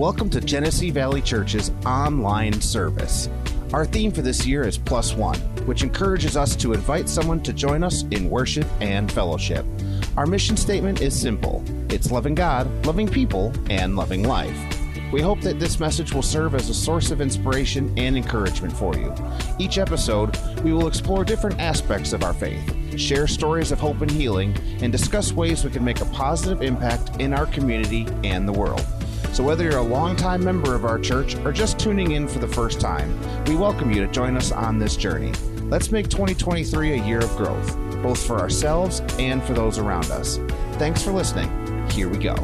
Welcome to Genesee Valley Church's online service. Our theme for this year is Plus One, which encourages us to invite someone to join us in worship and fellowship. Our mission statement is simple it's loving God, loving people, and loving life. We hope that this message will serve as a source of inspiration and encouragement for you. Each episode, we will explore different aspects of our faith, share stories of hope and healing, and discuss ways we can make a positive impact in our community and the world. So, whether you're a longtime member of our church or just tuning in for the first time, we welcome you to join us on this journey. Let's make 2023 a year of growth, both for ourselves and for those around us. Thanks for listening. Here we go.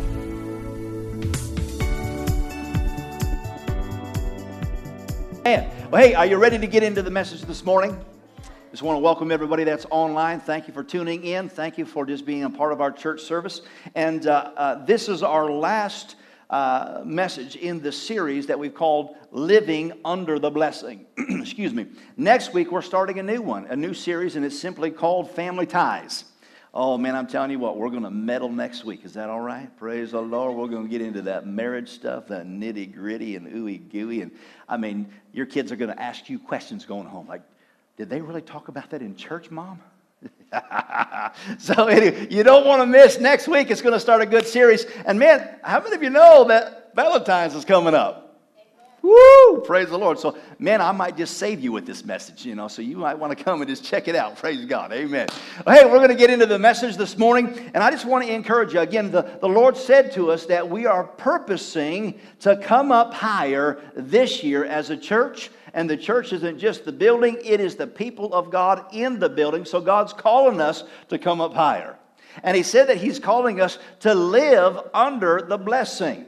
Well, hey, are you ready to get into the message this morning? Just want to welcome everybody that's online. Thank you for tuning in. Thank you for just being a part of our church service. And uh, uh, this is our last uh, message in the series that we've called Living Under the Blessing. Excuse me. Next week, we're starting a new one, a new series, and it's simply called Family Ties. Oh man, I'm telling you what, we're going to meddle next week. Is that all right? Praise the Lord. We're going to get into that marriage stuff, that nitty gritty and ooey gooey. And I mean, your kids are going to ask you questions going home like, did they really talk about that in church, mom? so anyway, you don't want to miss next week. It's going to start a good series. And man, how many of you know that Valentine's is coming up? Woo! Praise the Lord. So, man, I might just save you with this message, you know, so you might want to come and just check it out. Praise God. Amen. Hey, we're going to get into the message this morning, and I just want to encourage you. Again, the, the Lord said to us that we are purposing to come up higher this year as a church and the church isn't just the building, it is the people of God in the building. So God's calling us to come up higher. And He said that He's calling us to live under the blessing.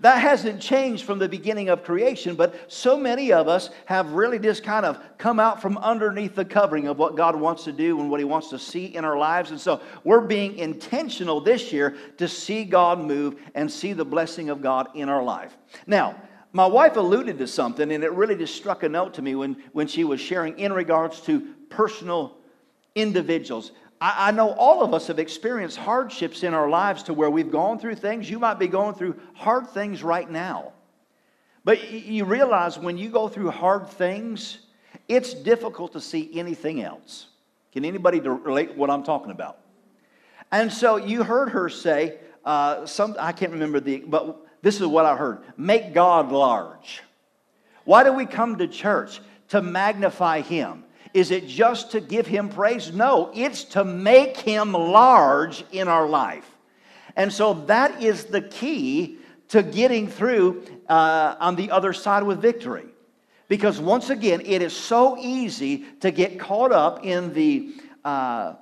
That hasn't changed from the beginning of creation, but so many of us have really just kind of come out from underneath the covering of what God wants to do and what He wants to see in our lives. And so we're being intentional this year to see God move and see the blessing of God in our life. Now, my wife alluded to something, and it really just struck a note to me when, when she was sharing in regards to personal individuals. I, I know all of us have experienced hardships in our lives to where we've gone through things. You might be going through hard things right now. But you realize when you go through hard things, it's difficult to see anything else. Can anybody relate what I'm talking about? And so you heard her say, uh, some I can't remember the, but this is what I heard make God large. Why do we come to church? To magnify Him. Is it just to give Him praise? No, it's to make Him large in our life. And so that is the key to getting through uh, on the other side with victory. Because once again, it is so easy to get caught up in the uh,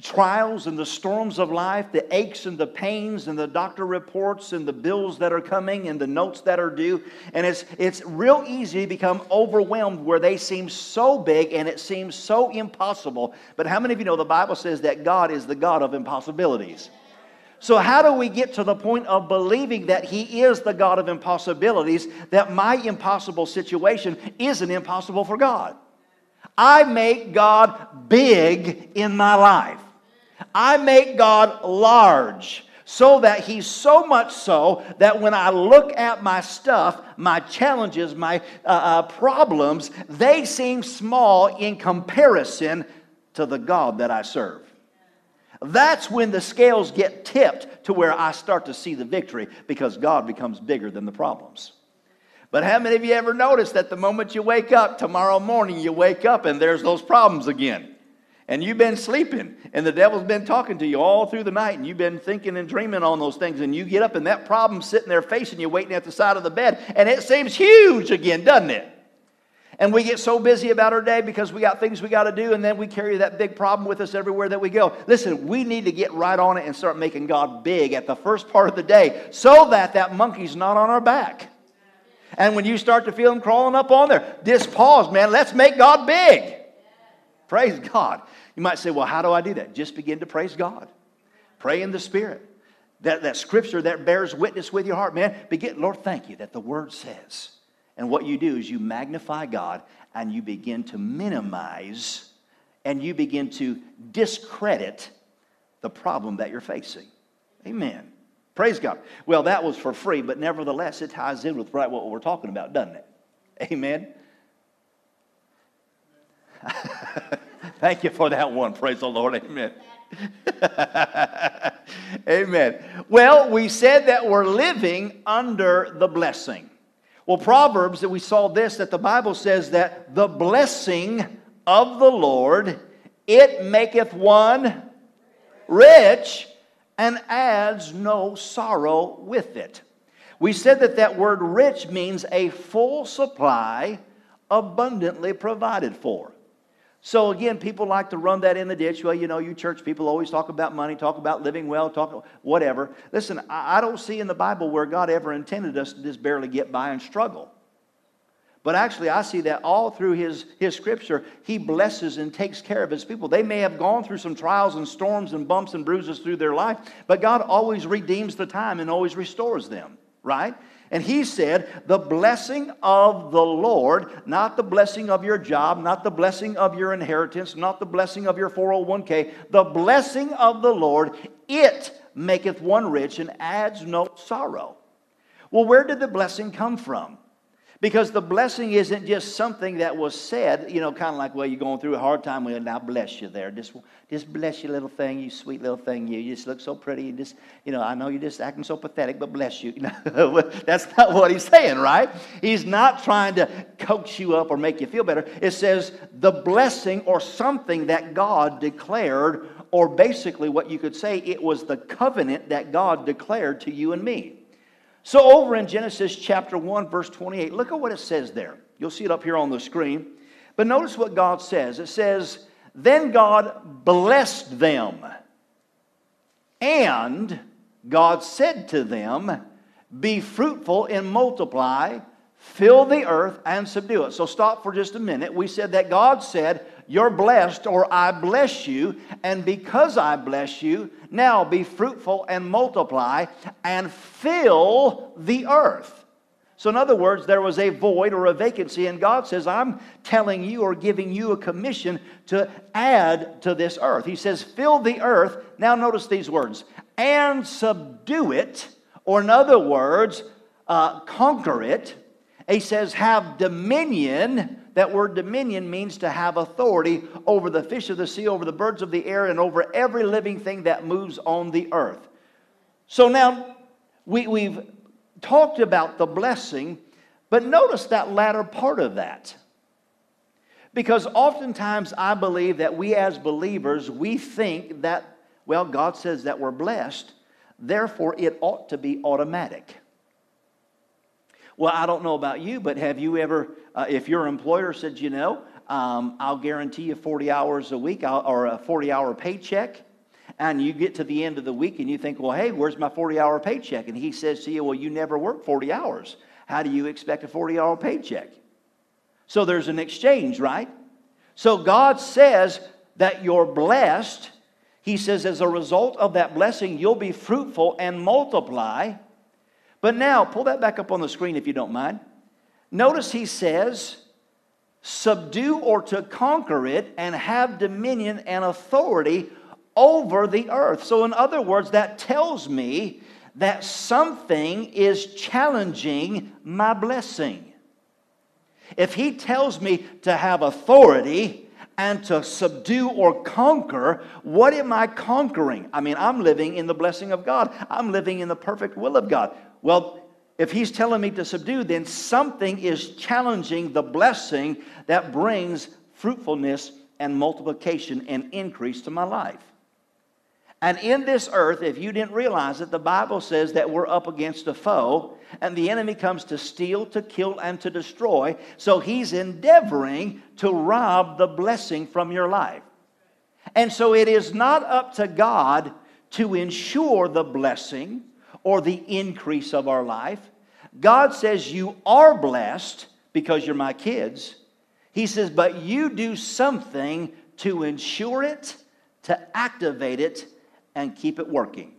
trials and the storms of life, the aches and the pains and the doctor reports and the bills that are coming and the notes that are due. And it's, it's real easy to become overwhelmed where they seem so big and it seems so impossible. But how many of you know the Bible says that God is the God of impossibilities? So, how do we get to the point of believing that He is the God of impossibilities, that my impossible situation isn't impossible for God? I make God big in my life. I make God large so that He's so much so that when I look at my stuff, my challenges, my uh, uh, problems, they seem small in comparison to the God that I serve. That's when the scales get tipped to where I start to see the victory because God becomes bigger than the problems. But how many of you ever noticed that the moment you wake up, tomorrow morning, you wake up and there's those problems again? And you've been sleeping and the devil's been talking to you all through the night and you've been thinking and dreaming on those things and you get up and that problem's sitting there facing you waiting at the side of the bed and it seems huge again doesn't it? And we get so busy about our day because we got things we got to do and then we carry that big problem with us everywhere that we go. Listen we need to get right on it and start making god big at the first part of the day so that that monkey's not on our back. And when you start to feel him crawling up on there just pause man let's make god big Praise God. You might say, well, how do I do that? Just begin to praise God. Pray in the Spirit. That, that scripture that bears witness with your heart, man. Begin, Lord, thank you that the word says. And what you do is you magnify God and you begin to minimize and you begin to discredit the problem that you're facing. Amen. Praise God. Well, that was for free, but nevertheless, it ties in with right what we're talking about, doesn't it? Amen. Thank you for that one. Praise the Lord. Amen. Amen. Well, we said that we're living under the blessing. Well, Proverbs, that we saw this, that the Bible says that the blessing of the Lord, it maketh one rich and adds no sorrow with it. We said that that word rich means a full supply, abundantly provided for. So again, people like to run that in the ditch. Well, you know, you church people always talk about money, talk about living well, talk whatever. Listen, I don't see in the Bible where God ever intended us to just barely get by and struggle. But actually, I see that all through his, his scripture, he blesses and takes care of his people. They may have gone through some trials and storms and bumps and bruises through their life, but God always redeems the time and always restores them, right? And he said, The blessing of the Lord, not the blessing of your job, not the blessing of your inheritance, not the blessing of your 401k, the blessing of the Lord, it maketh one rich and adds no sorrow. Well, where did the blessing come from? Because the blessing isn't just something that was said, you know, kind of like, well, you're going through a hard time. Well, now bless you there. Just, just bless you, little thing, you sweet little thing. You, you just look so pretty. You just, you know, I know you're just acting so pathetic, but bless you. That's not what he's saying, right? He's not trying to coax you up or make you feel better. It says the blessing or something that God declared, or basically what you could say, it was the covenant that God declared to you and me. So, over in Genesis chapter 1, verse 28, look at what it says there. You'll see it up here on the screen. But notice what God says. It says, Then God blessed them. And God said to them, Be fruitful and multiply, fill the earth and subdue it. So, stop for just a minute. We said that God said, You're blessed, or I bless you. And because I bless you, now be fruitful and multiply and fill the earth. So, in other words, there was a void or a vacancy, and God says, I'm telling you or giving you a commission to add to this earth. He says, Fill the earth. Now, notice these words and subdue it, or in other words, uh, conquer it. He says, Have dominion that word dominion means to have authority over the fish of the sea, over the birds of the air, and over every living thing that moves on the earth. So now we, we've talked about the blessing, but notice that latter part of that. Because oftentimes I believe that we as believers, we think that, well, God says that we're blessed, therefore it ought to be automatic. Well, I don't know about you, but have you ever, uh, if your employer said, you know, um, I'll guarantee you 40 hours a week or a 40 hour paycheck, and you get to the end of the week and you think, well, hey, where's my 40 hour paycheck? And he says to you, well, you never work 40 hours. How do you expect a 40 hour paycheck? So there's an exchange, right? So God says that you're blessed. He says, as a result of that blessing, you'll be fruitful and multiply. But now, pull that back up on the screen if you don't mind. Notice he says, subdue or to conquer it and have dominion and authority over the earth. So, in other words, that tells me that something is challenging my blessing. If he tells me to have authority and to subdue or conquer, what am I conquering? I mean, I'm living in the blessing of God, I'm living in the perfect will of God. Well, if he's telling me to subdue, then something is challenging the blessing that brings fruitfulness and multiplication and increase to my life. And in this earth, if you didn't realize it, the Bible says that we're up against a foe, and the enemy comes to steal, to kill, and to destroy. So he's endeavoring to rob the blessing from your life. And so it is not up to God to ensure the blessing or the increase of our life. God says, You are blessed because you're my kids. He says, But you do something to ensure it, to activate it, and keep it working.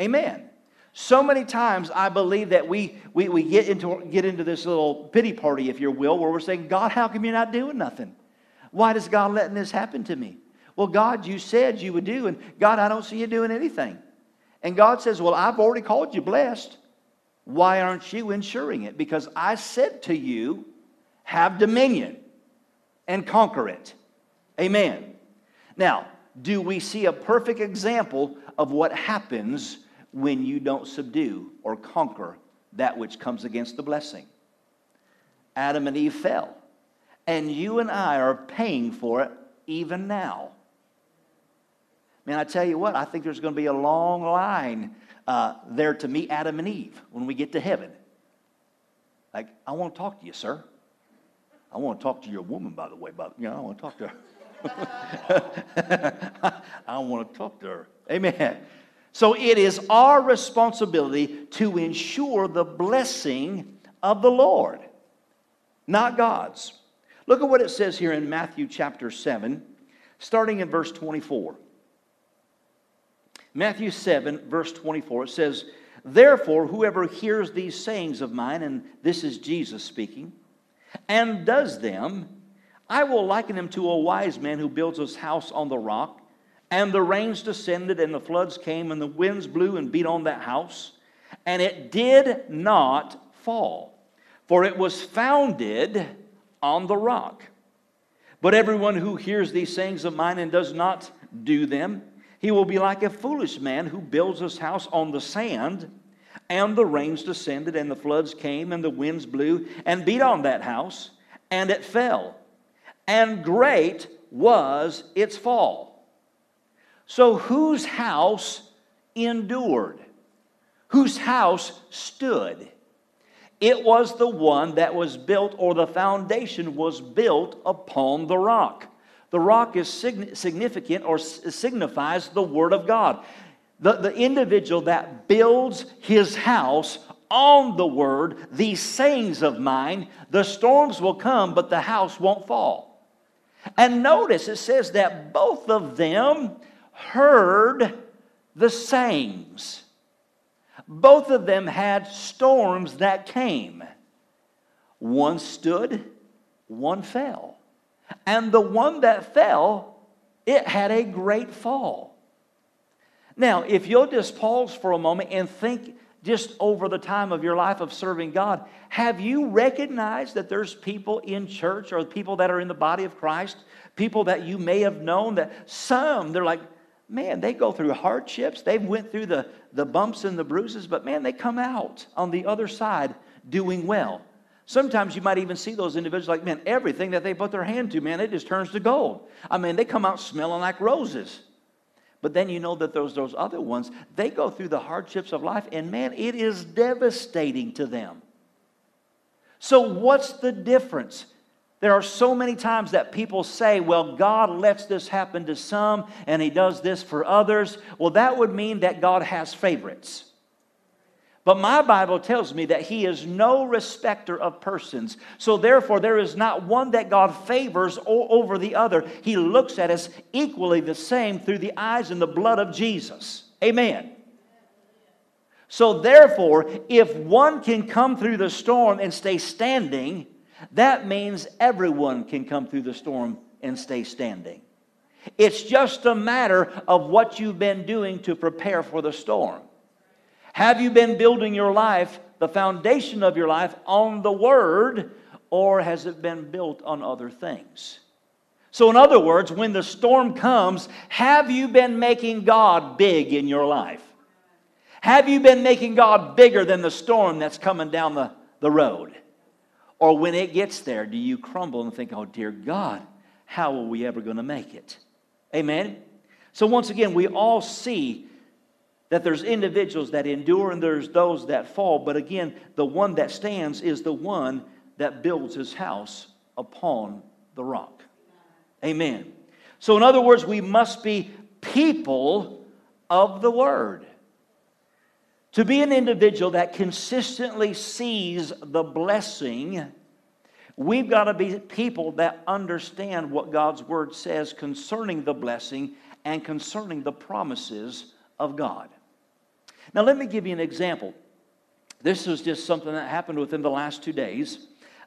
Amen. So many times I believe that we, we, we get, into, get into this little pity party, if you will, where we're saying, God, how come you're not doing nothing? Why does God letting this happen to me? Well, God, you said you would do, and God, I don't see you doing anything. And God says, Well, I've already called you blessed. Why aren't you ensuring it? Because I said to you, have dominion and conquer it. Amen. Now, do we see a perfect example of what happens when you don't subdue or conquer that which comes against the blessing? Adam and Eve fell, and you and I are paying for it even now. Man, I tell you what, I think there's going to be a long line uh, there to meet Adam and Eve when we get to heaven. Like, I want to talk to you, sir. I want to talk to your woman, by the way. But you know, I want to talk to her. I want to talk to her. Amen. So it is our responsibility to ensure the blessing of the Lord, not God's. Look at what it says here in Matthew chapter 7, starting in verse 24. Matthew 7, verse 24, it says, Therefore, whoever hears these sayings of mine, and this is Jesus speaking, and does them, I will liken him to a wise man who builds his house on the rock. And the rains descended, and the floods came, and the winds blew and beat on that house. And it did not fall, for it was founded on the rock. But everyone who hears these sayings of mine and does not do them, he will be like a foolish man who builds his house on the sand, and the rains descended, and the floods came, and the winds blew and beat on that house, and it fell. And great was its fall. So, whose house endured? Whose house stood? It was the one that was built, or the foundation was built upon the rock. The rock is significant or signifies the Word of God. The, the individual that builds his house on the Word, these sayings of mine, the storms will come, but the house won't fall. And notice it says that both of them heard the sayings. Both of them had storms that came. One stood, one fell. And the one that fell, it had a great fall. Now, if you'll just pause for a moment and think just over the time of your life of serving God, have you recognized that there's people in church or people that are in the body of Christ, people that you may have known that some, they're like, man, they go through hardships, they've went through the, the bumps and the bruises, but man, they come out on the other side doing well. Sometimes you might even see those individuals like, man, everything that they put their hand to, man, it just turns to gold. I mean, they come out smelling like roses. But then you know that those, those other ones, they go through the hardships of life, and man, it is devastating to them. So, what's the difference? There are so many times that people say, well, God lets this happen to some and He does this for others. Well, that would mean that God has favorites. But my Bible tells me that He is no respecter of persons. So therefore, there is not one that God favors over the other. He looks at us equally the same through the eyes and the blood of Jesus. Amen. So therefore, if one can come through the storm and stay standing, that means everyone can come through the storm and stay standing. It's just a matter of what you've been doing to prepare for the storm. Have you been building your life, the foundation of your life, on the Word, or has it been built on other things? So, in other words, when the storm comes, have you been making God big in your life? Have you been making God bigger than the storm that's coming down the, the road? Or when it gets there, do you crumble and think, oh, dear God, how are we ever going to make it? Amen? So, once again, we all see that there's individuals that endure and there's those that fall. But again, the one that stands is the one that builds his house upon the rock. Amen. So, in other words, we must be people of the word. To be an individual that consistently sees the blessing, we've got to be people that understand what God's word says concerning the blessing and concerning the promises of God. Now, let me give you an example. This was just something that happened within the last two days.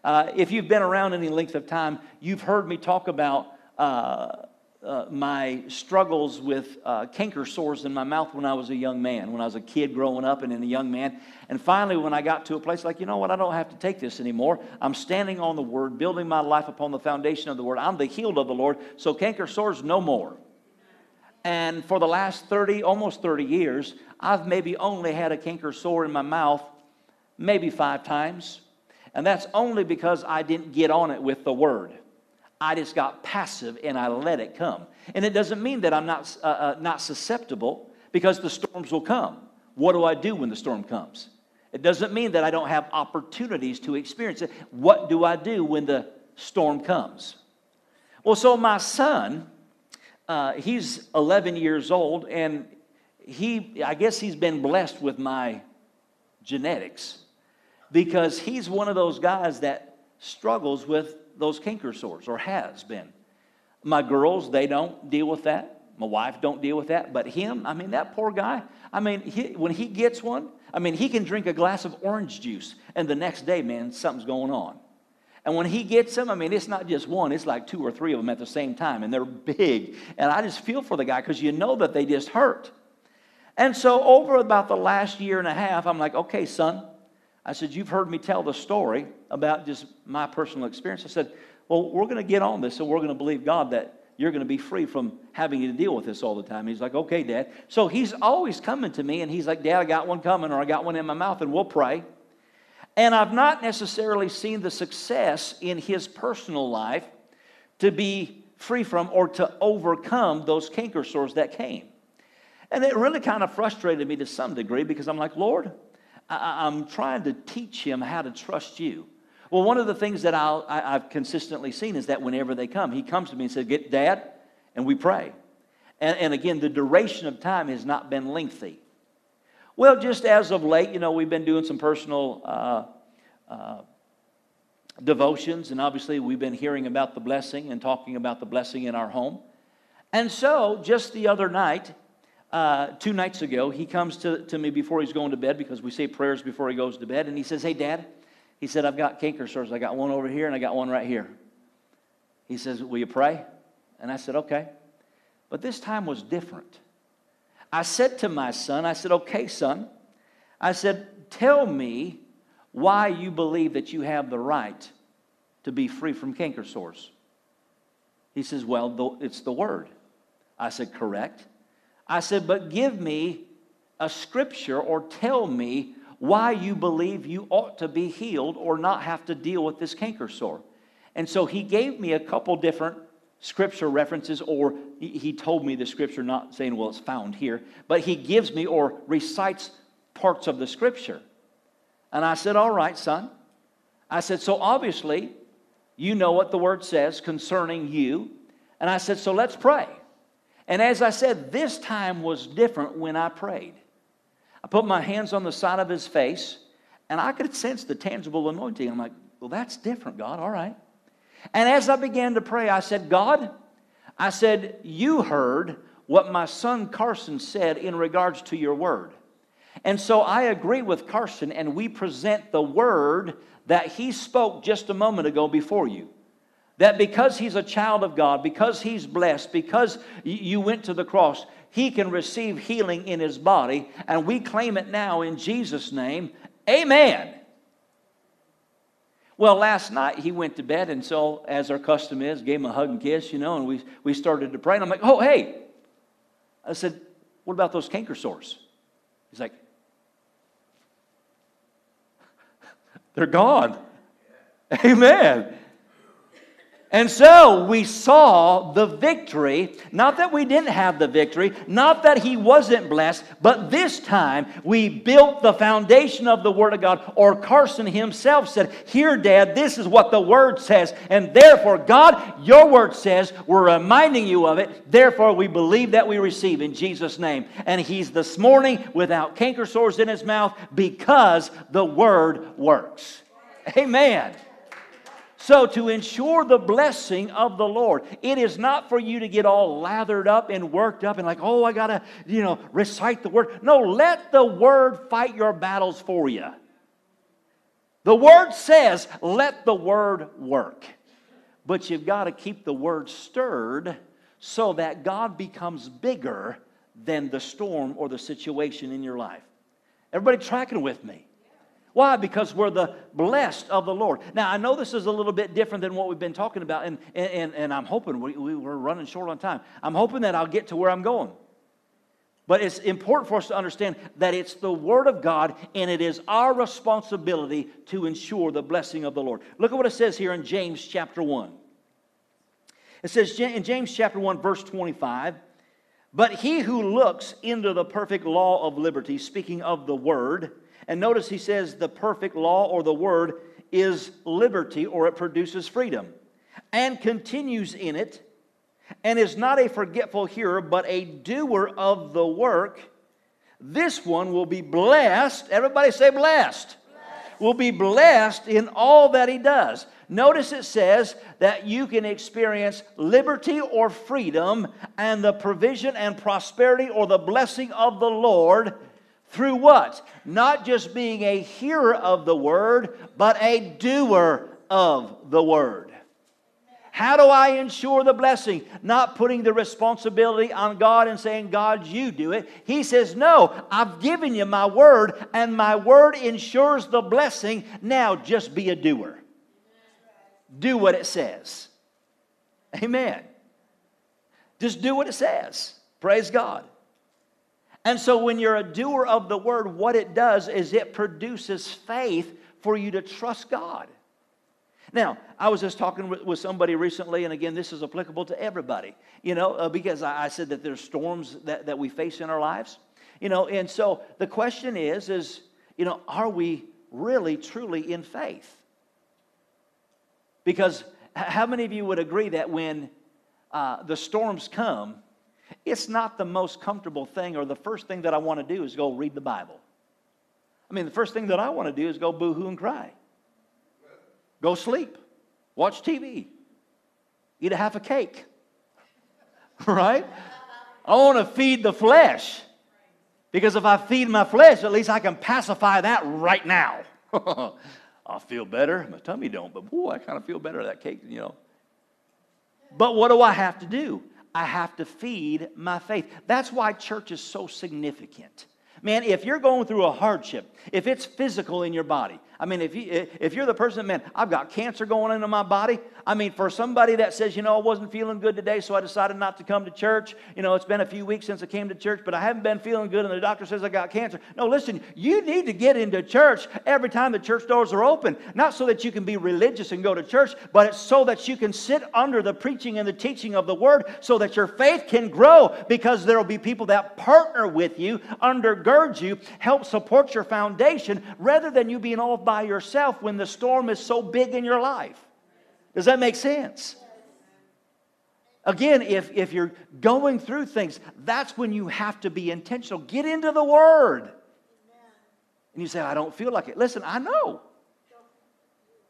Uh, if you've been around any length of time, you've heard me talk about uh, uh, my struggles with uh, canker sores in my mouth when I was a young man, when I was a kid growing up and then a young man. And finally, when I got to a place like, you know what, I don't have to take this anymore. I'm standing on the Word, building my life upon the foundation of the Word. I'm the healed of the Lord, so canker sores no more. And for the last 30, almost 30 years, I've maybe only had a canker sore in my mouth maybe five times. And that's only because I didn't get on it with the Word. I just got passive and I let it come. And it doesn't mean that I'm not, uh, uh, not susceptible because the storms will come. What do I do when the storm comes? It doesn't mean that I don't have opportunities to experience it. What do I do when the storm comes? Well, so my son, uh, he's 11 years old, and he, I guess he's been blessed with my genetics because he's one of those guys that struggles with those canker sores or has been. My girls, they don't deal with that. My wife don't deal with that. But him, I mean, that poor guy, I mean, he, when he gets one, I mean, he can drink a glass of orange juice and the next day, man, something's going on. And when he gets them, I mean, it's not just one, it's like two or three of them at the same time, and they're big. And I just feel for the guy because you know that they just hurt. And so, over about the last year and a half, I'm like, okay, son, I said, You've heard me tell the story about just my personal experience. I said, Well, we're going to get on this and we're going to believe God that you're going to be free from having to deal with this all the time. He's like, Okay, Dad. So he's always coming to me and he's like, Dad, I got one coming or I got one in my mouth and we'll pray. And I've not necessarily seen the success in his personal life to be free from or to overcome those canker sores that came. And it really kind of frustrated me to some degree because I'm like, Lord, I, am trying to teach him how to trust you. Well, one of the things that i have consistently seen is that whenever they come, he comes to me and says, Get dad, and we pray. And, and again, the duration of time has not been lengthy. Well, just as of late, you know, we've been doing some personal uh, uh, devotions, and obviously we've been hearing about the blessing and talking about the blessing in our home. And so, just the other night, uh, two nights ago, he comes to, to me before he's going to bed because we say prayers before he goes to bed. And he says, Hey, Dad, he said, I've got canker sores. I got one over here and I got one right here. He says, Will you pray? And I said, Okay. But this time was different. I said to my son, I said, Okay, son. I said, Tell me why you believe that you have the right to be free from canker sores. He says, Well, it's the word. I said, Correct. I said, But give me a scripture or tell me why you believe you ought to be healed or not have to deal with this canker sore. And so he gave me a couple different scripture references, or he told me the scripture, not saying, well, it's found here, but he gives me or recites parts of the scripture. And I said, all right, son. I said, so obviously you know what the word says concerning you. And I said, so let's pray. And as I said, this time was different when I prayed. I put my hands on the side of his face, and I could sense the tangible anointing. I'm like, well, that's different, God. All right. And as I began to pray, I said, God, I said, you heard what my son Carson said in regards to your word. And so I agree with Carson, and we present the word that he spoke just a moment ago before you. That because he's a child of God, because he's blessed, because you went to the cross, he can receive healing in his body. And we claim it now in Jesus' name. Amen. Well, last night he went to bed, and so, as our custom is, gave him a hug and kiss, you know, and we, we started to pray. And I'm like, oh, hey. I said, what about those canker sores? He's like, they're gone. Amen. And so we saw the victory. Not that we didn't have the victory, not that he wasn't blessed, but this time we built the foundation of the Word of God. Or Carson himself said, Here, Dad, this is what the Word says. And therefore, God, your Word says, we're reminding you of it. Therefore, we believe that we receive in Jesus' name. And he's this morning without canker sores in his mouth because the Word works. Amen. So, to ensure the blessing of the Lord, it is not for you to get all lathered up and worked up and like, oh, I got to, you know, recite the word. No, let the word fight your battles for you. The word says, let the word work. But you've got to keep the word stirred so that God becomes bigger than the storm or the situation in your life. Everybody tracking with me? Why? Because we're the blessed of the Lord. Now, I know this is a little bit different than what we've been talking about, and, and, and I'm hoping we, we, we're running short on time. I'm hoping that I'll get to where I'm going. But it's important for us to understand that it's the Word of God and it is our responsibility to ensure the blessing of the Lord. Look at what it says here in James chapter 1. It says in James chapter 1, verse 25, but he who looks into the perfect law of liberty, speaking of the Word, and notice he says the perfect law or the Word is liberty or it produces freedom, and continues in it and is not a forgetful hearer, but a doer of the work, this one will be blessed. Everybody say blessed. blessed. Will be blessed in all that he does. Notice it says that you can experience liberty or freedom and the provision and prosperity or the blessing of the Lord through what? Not just being a hearer of the word, but a doer of the word. How do I ensure the blessing? Not putting the responsibility on God and saying, God, you do it. He says, No, I've given you my word, and my word ensures the blessing. Now just be a doer. Do what it says. Amen. Just do what it says. Praise God. And so when you're a doer of the word, what it does is it produces faith for you to trust God. Now, I was just talking with, somebody recently, and again, this is applicable to everybody, you know, uh, because I, I, said that there's storms that, that we face in our lives, you know, and so the question is, is, you know, are we really, truly in faith? Because how many of you would agree that when uh, the storms come, it's not the most comfortable thing, or the first thing that I want to do is go read the Bible. I mean, the first thing that I want to do is go boo hoo and cry. Go sleep, watch TV, eat a half a cake. right? I want to feed the flesh. Because if I feed my flesh, at least I can pacify that right now. I'll feel better. My tummy don't, but boy, I kind of feel better at that cake, you know. But what do I have to do? I have to feed my faith. That's why church is so significant. Man, if you're going through a hardship, if it's physical in your body, I mean, if, you, if you're the person, man, I've got cancer going into my body. I mean, for somebody that says, you know, I wasn't feeling good today, so I decided not to come to church. You know, it's been a few weeks since I came to church, but I haven't been feeling good, and the doctor says I got cancer. No, listen, you need to get into church every time the church doors are open. Not so that you can be religious and go to church, but it's so that you can sit under the preaching and the teaching of the word so that your faith can grow because there will be people that partner with you, undergird you, help support your foundation rather than you being all by yourself when the storm is so big in your life. Does that make sense? Again, if, if you're going through things, that's when you have to be intentional. Get into the Word. And you say, I don't feel like it. Listen, I know.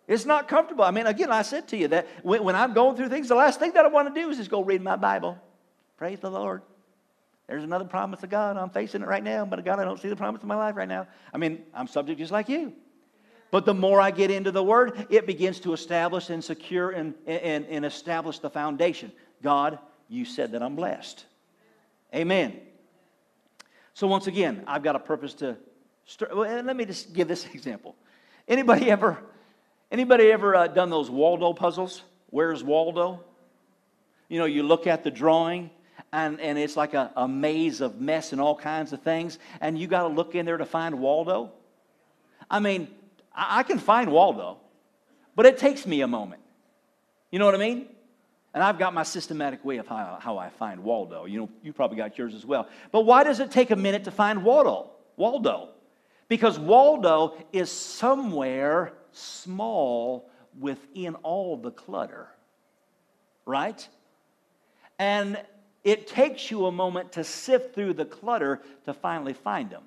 It's not comfortable. I mean, again, I said to you that when, when I'm going through things, the last thing that I want to do is just go read my Bible. Praise the Lord. There's another promise of God. I'm facing it right now, but God, I don't see the promise of my life right now. I mean, I'm subject just like you. But the more I get into the Word, it begins to establish and secure and, and, and establish the foundation. God, you said that I'm blessed. Amen. So once again, I've got a purpose to. Start, well, let me just give this example. Anybody ever, anybody ever uh, done those Waldo puzzles? Where's Waldo? You know, you look at the drawing and, and it's like a, a maze of mess and all kinds of things, and you got to look in there to find Waldo. I mean, I, I can find Waldo, but it takes me a moment. You know what I mean? And I've got my systematic way of how, how I find Waldo. You know, you probably got yours as well. But why does it take a minute to find Waldo? Waldo. Because Waldo is somewhere small within all the clutter. Right? And it takes you a moment to sift through the clutter to finally find him.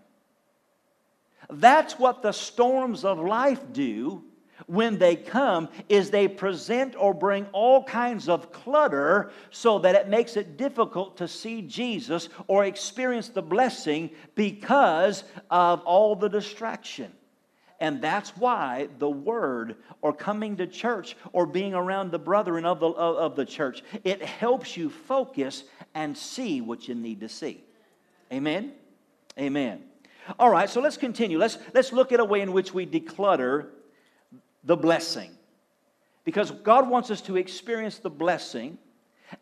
That's what the storms of life do when they come is they present or bring all kinds of clutter so that it makes it difficult to see Jesus or experience the blessing because of all the distraction. And that's why the word or coming to church or being around the brethren of the, of, the church, it helps you focus and see what you need to see. Amen? Amen. All right, so let's continue. Let's, let's look at a way in which we declutter the blessing. Because God wants us to experience the blessing.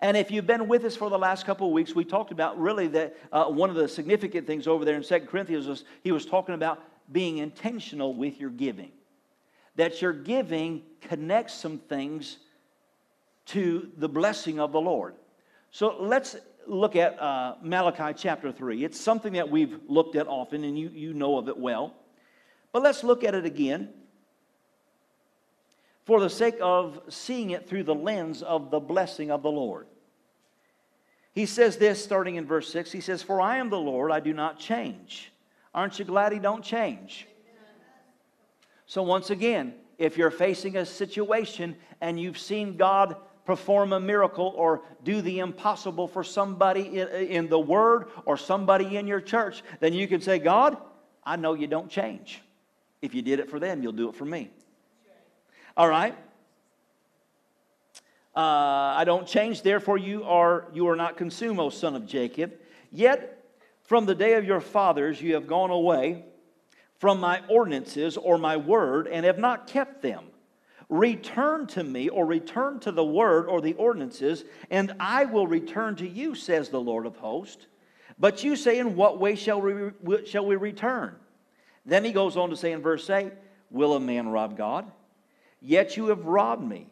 And if you've been with us for the last couple of weeks, we talked about really that uh, one of the significant things over there in Second Corinthians was he was talking about being intentional with your giving. That your giving connects some things to the blessing of the Lord. So let's look at uh, Malachi chapter 3. It's something that we've looked at often, and you, you know of it well. But let's look at it again for the sake of seeing it through the lens of the blessing of the Lord. He says this starting in verse 6. He says, For I am the Lord, I do not change. Aren't you glad He don't change? So, once again, if you're facing a situation and you've seen God perform a miracle or do the impossible for somebody in, the Word or somebody in your church, then you can say, God, I know you don't change. If you did it for them, you'll do it for me. All right? Uh, I don't change, therefore you are, you are not consumed, O son of Jacob. Yet from the day of your fathers you have gone away from my ordinances or my word and have not kept them. Return to me, or return to the word or the ordinances, and I will return to you, says the Lord of hosts. But you say, In what way shall we, shall we return? Then he goes on to say in verse 8, Will a man rob God? Yet you have robbed me.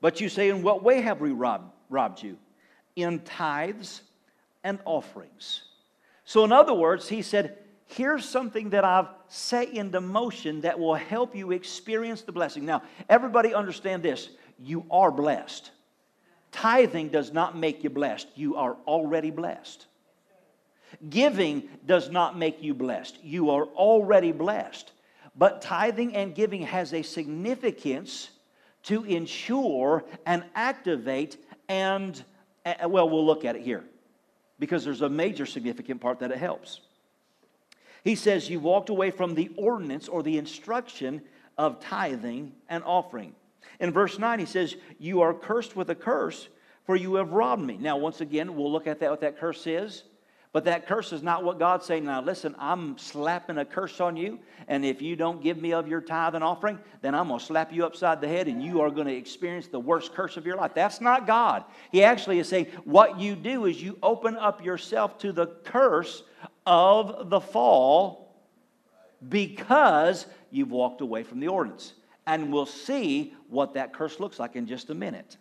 But you say, In what way have we robbed, robbed you? In tithes and offerings. So, in other words, he said, here's something that I've set into motion that will help you experience the blessing. Now, everybody understand this you are blessed. Tithing does not make you blessed, you are already blessed. Giving does not make you blessed, you are already blessed. But tithing and giving has a significance to ensure and activate and, eh, well, we'll look at it here because there's a major significant part that it helps. He says, You walked away from the ordinance or the instruction of tithing and offering. In verse 9, he says, You are cursed with a curse, for you have robbed me. Now, once again, we'll look at that, what that curse is. But that curse is not what God's saying. Now, listen, I'm slapping a curse on you, and if you don't give me of your tithe and offering, then I'm going to slap you upside the head, and you are going to experience the worst curse of your life. That's not God. He actually is saying, what you do is you open up yourself to the curse of the fall because you've walked away from the ordinance. And we'll see what that curse looks like in just a minute.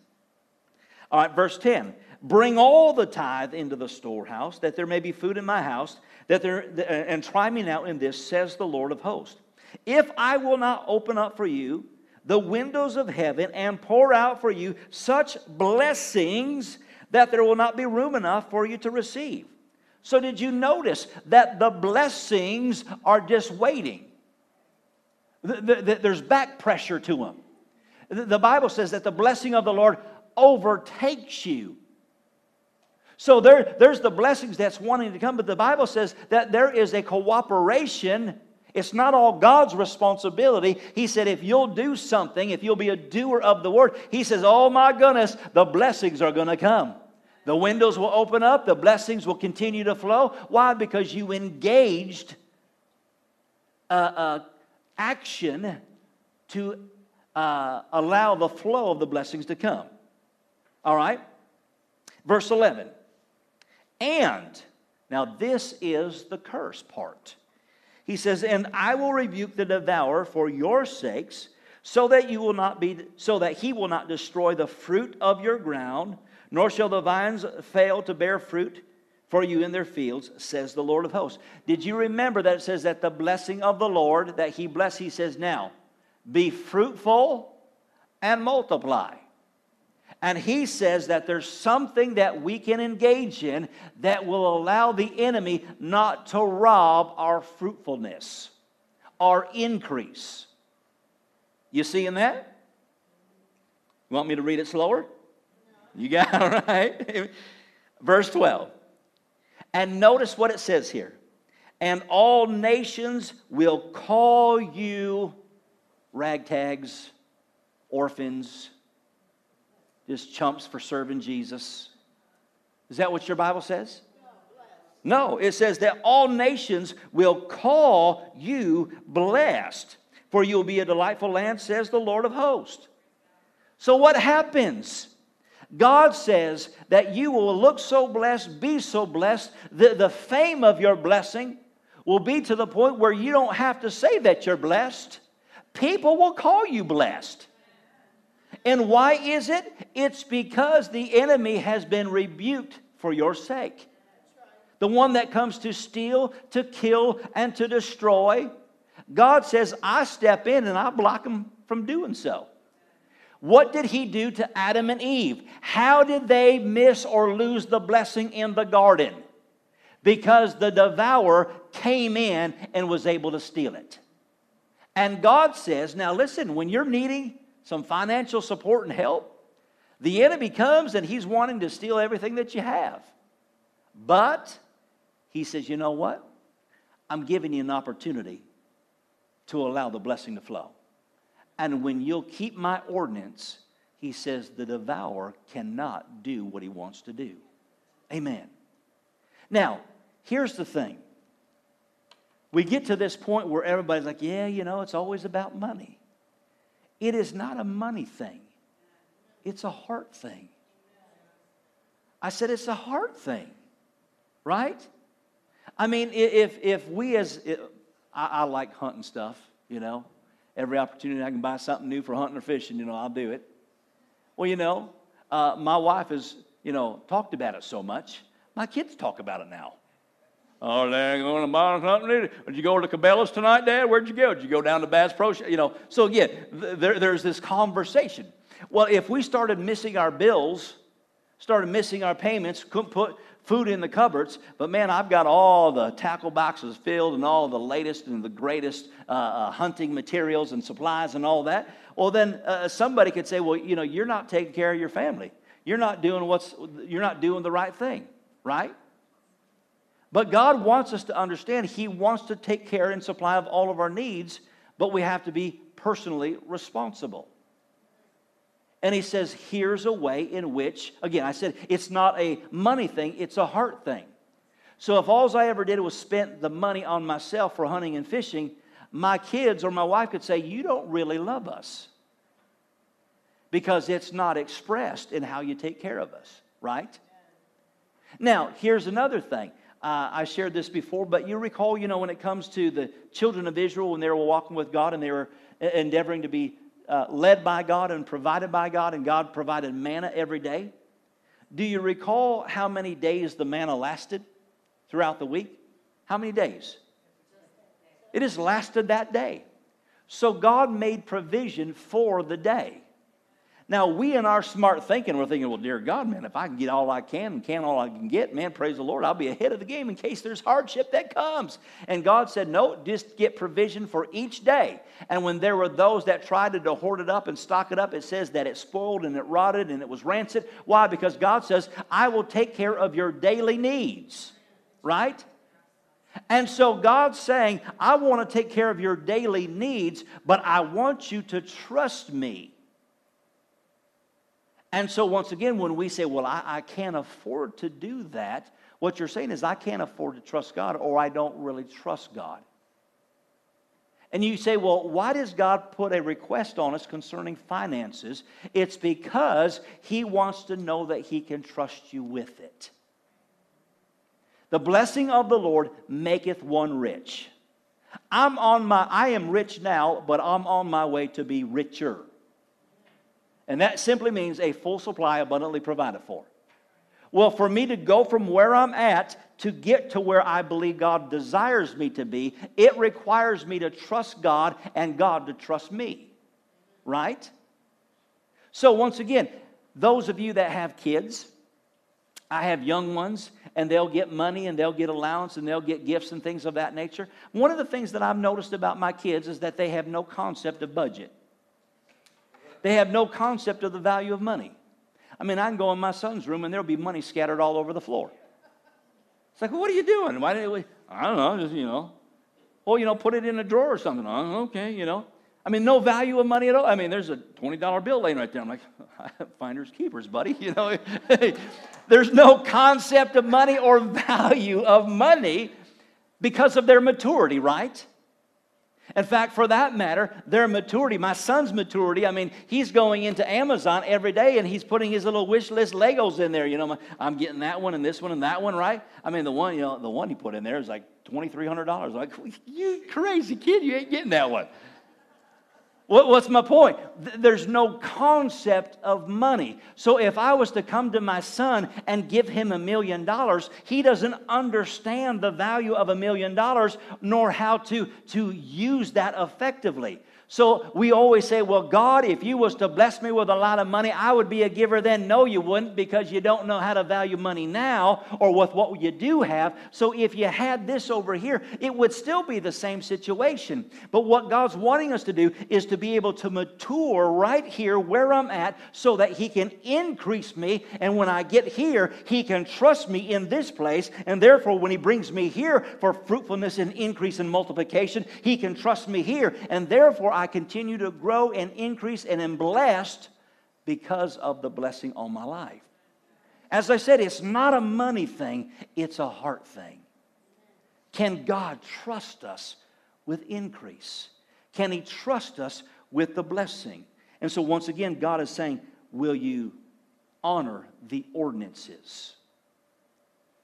All right, verse 10 Bring all the tithe into the storehouse, that there may be food in my house, that there, uh, and try me now in this, says the Lord of hosts. If I will not open up for you the windows of heaven and pour out for you such blessings that there will not be room enough for you to receive. So, did you notice that the blessings are just waiting? There's back pressure to them. The Bible says that the blessing of the Lord overtakes you. So there, there's the blessings that's wanting to come, but the Bible says that there is a cooperation. It's not all God's responsibility. He said, if you'll do something, if you'll be a doer of the word, He says, oh my goodness, the blessings are going to come. The windows will open up, the blessings will continue to flow. Why? Because you engaged uh, uh, action to uh, allow the flow of the blessings to come. All right? Verse 11. And, now this is the curse part. He says, And I will rebuke the devourer for your sakes, so that you will not be so that he will not destroy the fruit of your ground nor shall the vines fail to bear fruit for you in their fields, says the Lord of hosts. Did you remember that it says that the blessing of the Lord that he bless, he says now, be fruitful and multiply. And he says that there's something that we can engage in that will allow the enemy not to rob our fruitfulness, our increase. You seeing that? You want me to read it slower? You got it right? Verse 12. And notice what it says here. And all nations will call you ragtags, orphans, just chumps for serving Jesus. Is that what your Bible says? No, it says that all nations will call you blessed, for you'll be a delightful land, says the Lord of hosts. So, what happens? God says that you will look so blessed, be so blessed, that the fame of your blessing will be to the point where you don't have to say that you're blessed. People will call you blessed. And why is it? It's because the enemy has been rebuked for your sake. The one that comes to steal, to kill, and to destroy. God says, I step in and I block him from doing so. What did he do to Adam and Eve? How did they miss or lose the blessing in the garden? Because the devourer came in and was able to steal it. And God says, now listen, when you're needing some financial support and help, the enemy comes and he's wanting to steal everything that you have. But he says, you know what? I'm giving you an opportunity to allow the blessing to flow. And when you'll keep my ordinance, he says, the devourer cannot do what he wants to do. Amen. Now, here's the thing. We get to this point where everybody's like, yeah, you know, it's always about money. It is not a money thing, it's a heart thing. I said it's a heart thing, right? I mean, if, if we as, I, I like hunting stuff, you know, every opportunity I can buy something new for hunting or fishing, you know, I'll do it. Well, you know, uh, my wife has, you know, talked about it so much. My kids talk about it now. Oh, they're going to buy something. Did you go to Cabela's tonight, Dad? Where'd you go? Did you go down to Bass Pro? You know, so again, there, there's this conversation. Well, if we started missing our bills, started missing our payments, couldn't put food in the cupboards, but man, I've got all the tackle boxes filled and all the latest and the greatest uh, uh, hunting materials and supplies and all that. Well, then uh, somebody could say, well, you know, you're not taking care of your family. You're not doing what's, you're not doing the right thing, right? But God wants us to understand He wants to take care and supply of all of our needs, but we have to be personally responsible. And He says, here's a way in which, again, I said it's not a money thing, it's a heart thing. So if all I ever did was spent the money on myself for hunting and fishing, my kids or my wife could say, You don't really love us. Because it's not expressed in how you take care of us, right? Now, here's another thing. Uh, I shared this before, but you recall, you know, when it comes to the children of Israel, when they were walking with God and they were endeavoring to be uh, led by God and provided by God, and God provided manna every day. Do you recall how many days the manna lasted throughout the week? How many days? It has lasted that day. So God made provision for the day. Now, we in our smart thinking, we're thinking, well, dear God, man, if I can get all I can and can all I can get, man, praise the Lord, I'll be ahead of the game in case there's hardship that comes. And God said, no, just get provision for each day. And when there were those that tried to hoard it up and stock it up, it says that it spoiled and it rotted and it was rancid. Why? Because God says, I will take care of your daily needs, right? And so God's saying, I want to take care of your daily needs, but I want you to trust me. And so, once again, when we say, Well, I, I, can't afford to do that, what you're saying is, I can't afford to trust God, or I don't really trust God. And you say, Well, why does God put a request on us concerning finances? It's because He wants to know that He can trust you with it. The blessing of the Lord maketh one rich. I'm on my, I am rich now, but I'm on my way to be richer. And that simply means a full supply abundantly provided for. Well, for me to go from where I'm at to get to where I believe God desires me to be, it requires me to trust God and God to trust me. Right? So, once again, those of you that have kids, I have young ones, and they'll get money and they'll get allowance and they'll get gifts and things of that nature. One of the things that I've noticed about my kids is that they have no concept of budget. They have no concept of the value of money. I mean, I can go in my son's room and there'll be money scattered all over the floor. It's like, well, what are you doing? Why did we? I don't know, just, you know. Well, you know, put it in a drawer or something. Oh, okay, you know. I mean, no value of money at all. I mean, there's a $20 bill laying right there. I'm like, finders keepers, buddy. You know, there's no concept of money or value of money because of their maturity, right? In fact, for that matter, their maturity, my son's maturity, I mean, he's going into Amazon every day and he's putting his little wish list Legos in there. You know, I'm getting that one and this one and that one, right? I mean, the one, you know, the one he put in there is like $2,300. Like, you crazy kid, you ain't getting that one. What's my point? There's no concept of money. So if I was to come to my son and give him a million dollars, he doesn't understand the value of a million dollars nor how to, to use that effectively. So we always say, well, God, if you was to bless me with a lot of money, I would be a giver then. No, you wouldn't because you don't know how to value money now or with what you do have. So if you had this over here, it would still be the same situation. But what God's wanting us to do is to be able to mature right here where I'm at so that He can increase me. And when I get here, He can trust me in this place. And therefore, when He brings me here for fruitfulness and increase and multiplication, He can trust me here. And therefore, I continue to grow and increase and am blessed because of the blessing on my life. As I said, it's not a money thing, it's a heart thing. Can God trust us with increase? Can He trust us with the blessing? And so, once again, God is saying, Will you honor the ordinances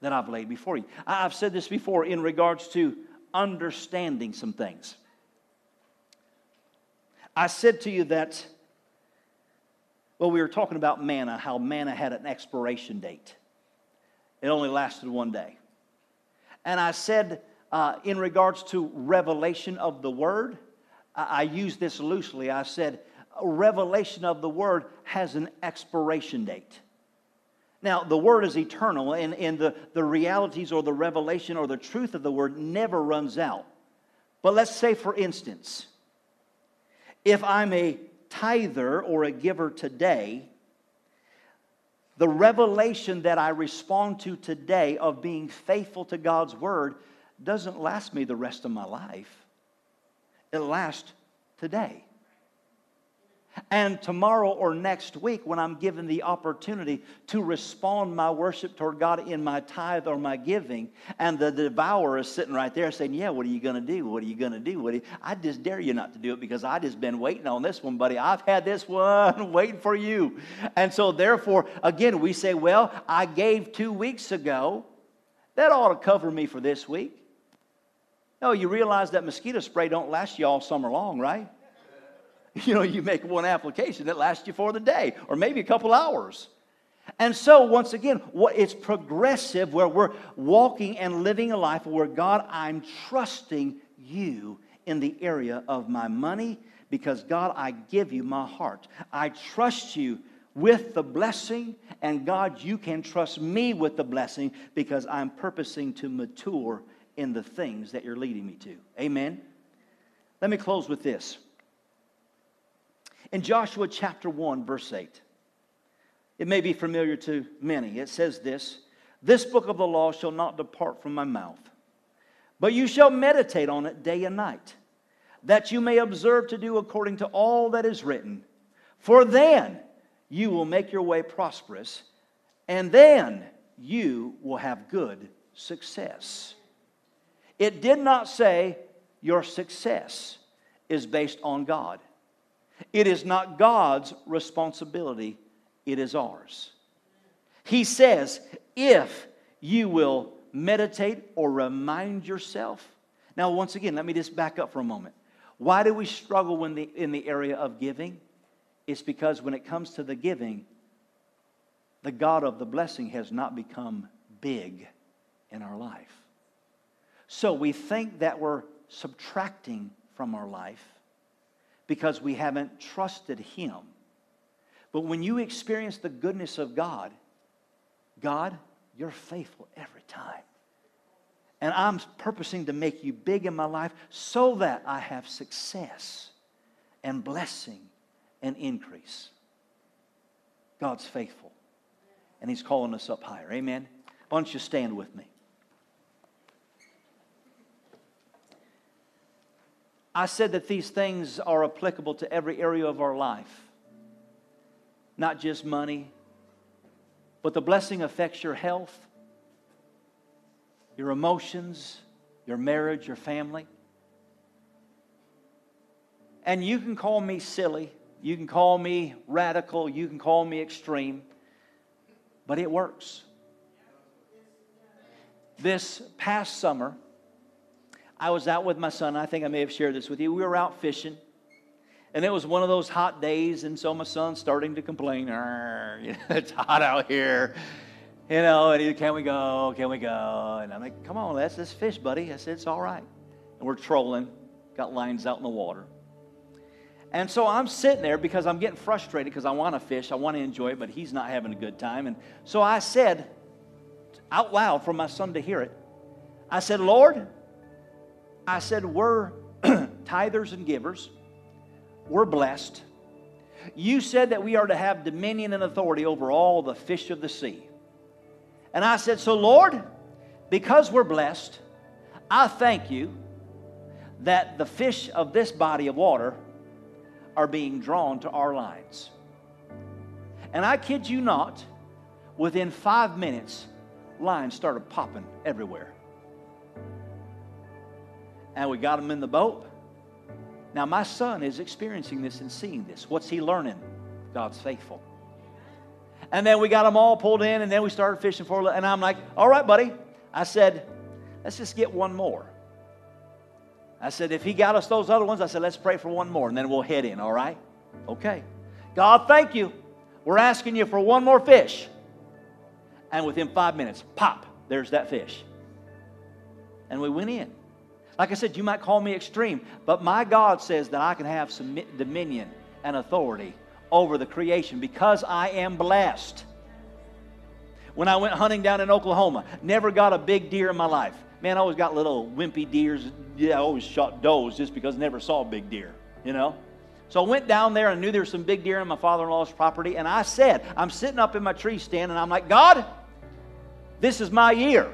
that I've laid before you? I've said this before in regards to understanding some things. I said to you that, well, we were talking about manna, how manna had an expiration date. It only lasted one day. And I said, uh, in regards to revelation of the word, I, I this loosely. I said, revelation of the word has an expiration date. Now, the word is eternal, and, and the, the realities or the revelation or the truth of the word never runs out. But let's say, for instance, if I'm a tither or a giver today, the revelation that I respond to today of being faithful to God's word doesn't last me the rest of my life. It lasts today. And tomorrow or next week, when I'm given the opportunity to respond my worship toward God in my tithe or my giving, and the devourer is sitting right there saying, Yeah, what are you going to do? What are you going to do? What. I just dare you not to do it because I just been waiting on this one, buddy. I've had this one waiting for you. And so, therefore, again, we say, Well, I gave two weeks ago. That ought to cover me for this week. No, you realize that mosquito spray don't last you all summer long, right? You know, you make one application that lasts you for the day or maybe a couple hours. And so, once again, it's progressive where we're walking and living a life where God, I'm trusting you in the area of my money because God, I give you my heart. I trust you with the blessing, and God, you can trust me with the blessing because I'm purposing to mature in the things that you're leading me to. Amen. Let me close with this. In Joshua chapter 1, verse 8, it may be familiar to many. It says this This book of the law shall not depart from my mouth, but you shall meditate on it day and night, that you may observe to do according to all that is written. For then you will make your way prosperous, and then you will have good success. It did not say your success is based on God. It is not God's responsibility, it is ours. He says, if you will meditate or remind yourself. Now, once again, let me just back up for a moment. Why do we struggle in the, in the area of giving? It's because when it comes to the giving, the God of the blessing has not become big in our life. So we think that we're subtracting from our life because we haven't trusted Him. But when you experience the goodness of God, God, you're faithful every time. And I'm purposing to make you big in my life so that I have success and blessing and increase. God's faithful. And He's calling us up higher. Amen. Why don't you stand with me? I said that these things are applicable to every area of our life, not just money, but the blessing affects your health, your emotions, your marriage, your family. And you can call me silly, you can call me radical, you can call me extreme, but it works. This past summer, I was out with my son. I think I may have shared this with you. We were out fishing, and it was one of those hot days, and so my son's starting to complain. it's hot out here. You know, and he, can we go? Can we go? And I'm like, come on, let's, let's fish, buddy. I said, it's all right. And we're trolling, got lines out in the water. And so I'm sitting there because I'm getting frustrated because I want to fish, I want to enjoy it, but he's not having a good time. And so I said out loud for my son to hear it, I said, Lord, I said, we're tithers and givers, we're blessed. You said that we are to have dominion and authority over all the fish of the sea. And I said, So, Lord, because we're blessed, I thank you that the fish of this body of water are being drawn to our lines. And I kid you not, within five minutes, lines started popping everywhere. And we got them in the boat. Now, my son is experiencing this and seeing this. What's he learning? God's faithful. And then we got them all pulled in, and then we started fishing for. And I'm like, "All right, buddy." I said, "Let's just get one more." I said, if he got us those other ones, I said, let's pray for one more and then we'll head in, all right? Okay. God, thank you. We're asking you for one more fish. And within five minutes, pop, there's that fish. And we went in. Like I said, you might call me extreme, but my God says that I can have some dominion and authority over the creation because I am blessed. When I went hunting down in Oklahoma, never got a big deer in my life. Man, I always got little wimpy deers. Yeah, I always shot does just because I never saw a big deer, you know? So I went down there and knew there was some big deer on my father in law's property. And I said, I'm sitting up in my tree stand and I'm like, God, this is my year.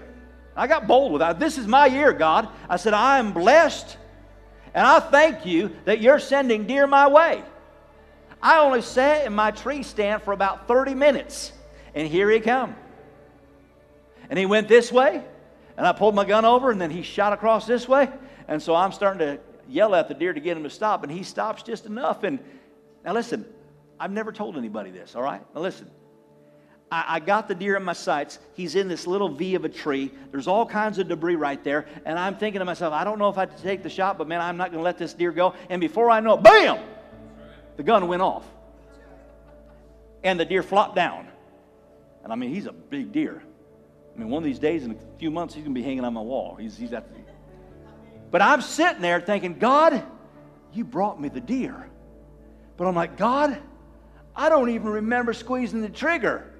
I got bold with that. This is my year, God. I said, I am blessed and I thank you that you're sending deer my way. I only sat in my tree stand for about 30 minutes and here he come. And he went this way and I pulled my gun over, and then he shot across this way. And so I'm starting to yell at the deer to get him to stop, and he stops just enough. And now listen, I've never told anybody this, all right? Now listen. I, I got the deer in my sights. He's in this little V of a tree. There's all kinds of debris right there. And I'm thinking to myself, I don't know if I take the shot, but man, I'm not going to let this deer go. And before I know it, bam! The gun went off. And the deer flopped down. And I mean, he's a big deer. I mean, one of these days in a few months, he's going to be hanging on my wall. He's, he's at the... But I'm sitting there thinking, God, you brought me the deer. But I'm like, God, I don't even remember squeezing the trigger.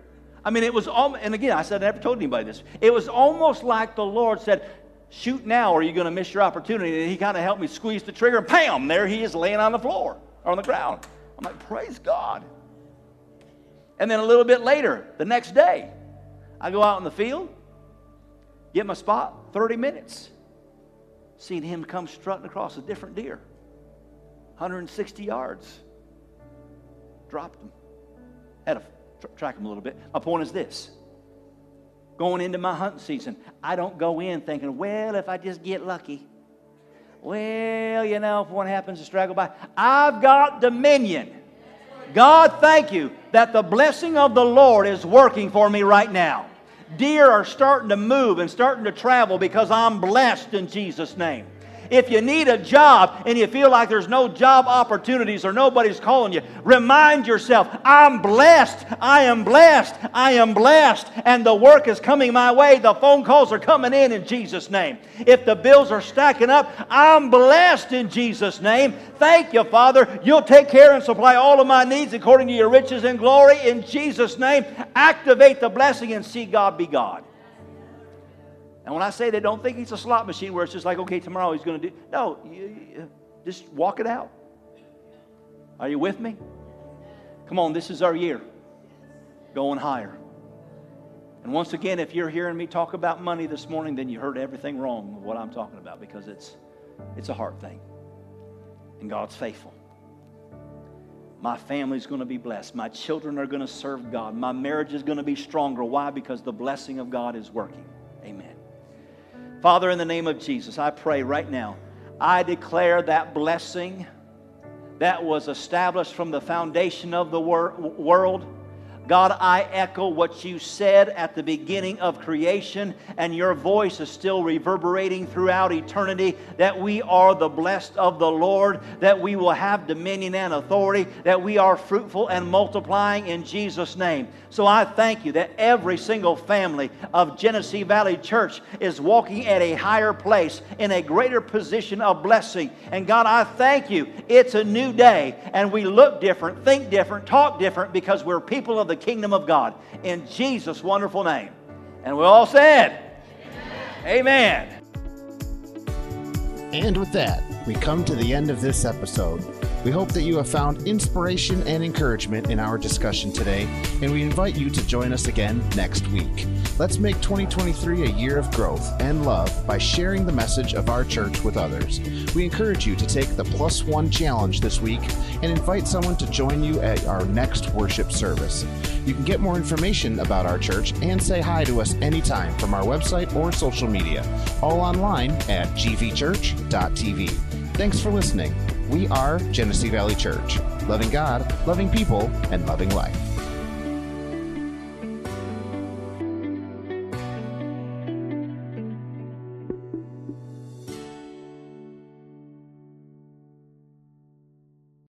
I mean, it was, almost, and again, I said I never told anybody this. It was almost like the Lord said, shoot now or you're going to miss your opportunity. And he kind of helped me squeeze the trigger, and bam, there he is laying on the floor or on the ground. I'm like, praise God. And then a little bit later, the next day, I go out in the field, get my spot, 30 minutes. Seen him come strutting across a different deer, 160 yards. Dropped him. Had to tr- track him a little bit. My point is this going into my hunting season, I don't go in thinking, well, if I just get lucky. Well, you know, if one happens to straggle by, I've got dominion. God, thank you that the blessing of the Lord is working for me right now. Deer are starting to move and starting to travel because I'm blessed in Jesus' name. If you need a job and you feel like there's no job opportunities or nobody's calling you, remind yourself, I'm blessed. I am blessed. I am blessed. And the work is coming my way. The phone calls are coming in in Jesus' name. If the bills are stacking up, I'm blessed in Jesus' name. Thank you, Father. You'll take care and supply all of my needs according to your riches and glory in Jesus' name. Activate the blessing and see God be God. And when I say they don't think he's a slot machine where it's just like, okay, tomorrow he's going to do. No, you, you, just walk it out. Are you with me? Come on, this is our year. Going higher. And once again, if you're hearing me talk about money this morning, then you heard everything wrong with what I'm talking about because it's, it's a hard thing. And God's faithful. My family's going to be blessed. My children are going to serve God. My marriage is going to be stronger. Why? Because the blessing of God is working. Father, in the name of Jesus, I pray right now, I declare that blessing that was established from the foundation of the wor- world God, I echo what you said at the beginning of creation, and your voice is still reverberating throughout eternity that we are the blessed of the Lord, that we will have dominion and authority, that we are fruitful and multiplying in Jesus' name. So I thank you that every single family of Genesee Valley Church is walking at a higher place in a greater position of blessing. And God, I thank you. It's a new day, and we look different, think different, talk different because we're people of the kingdom of God. In Jesus' wonderful name. And we all said, Amen. Amen. And with that, we come to the end of this episode. We hope that you have found inspiration and encouragement in our discussion today, and we invite you to join us again next week. Let's make 2023 a year of growth and love by sharing the message of our church with others. We encourage you to take the Plus One Challenge this week and invite someone to join you at our next worship service. You can get more information about our church and say hi to us anytime from our website or social media, all online at gvchurch.tv. Thanks for listening. We are Genesee Valley Church, loving God, loving people, and loving life.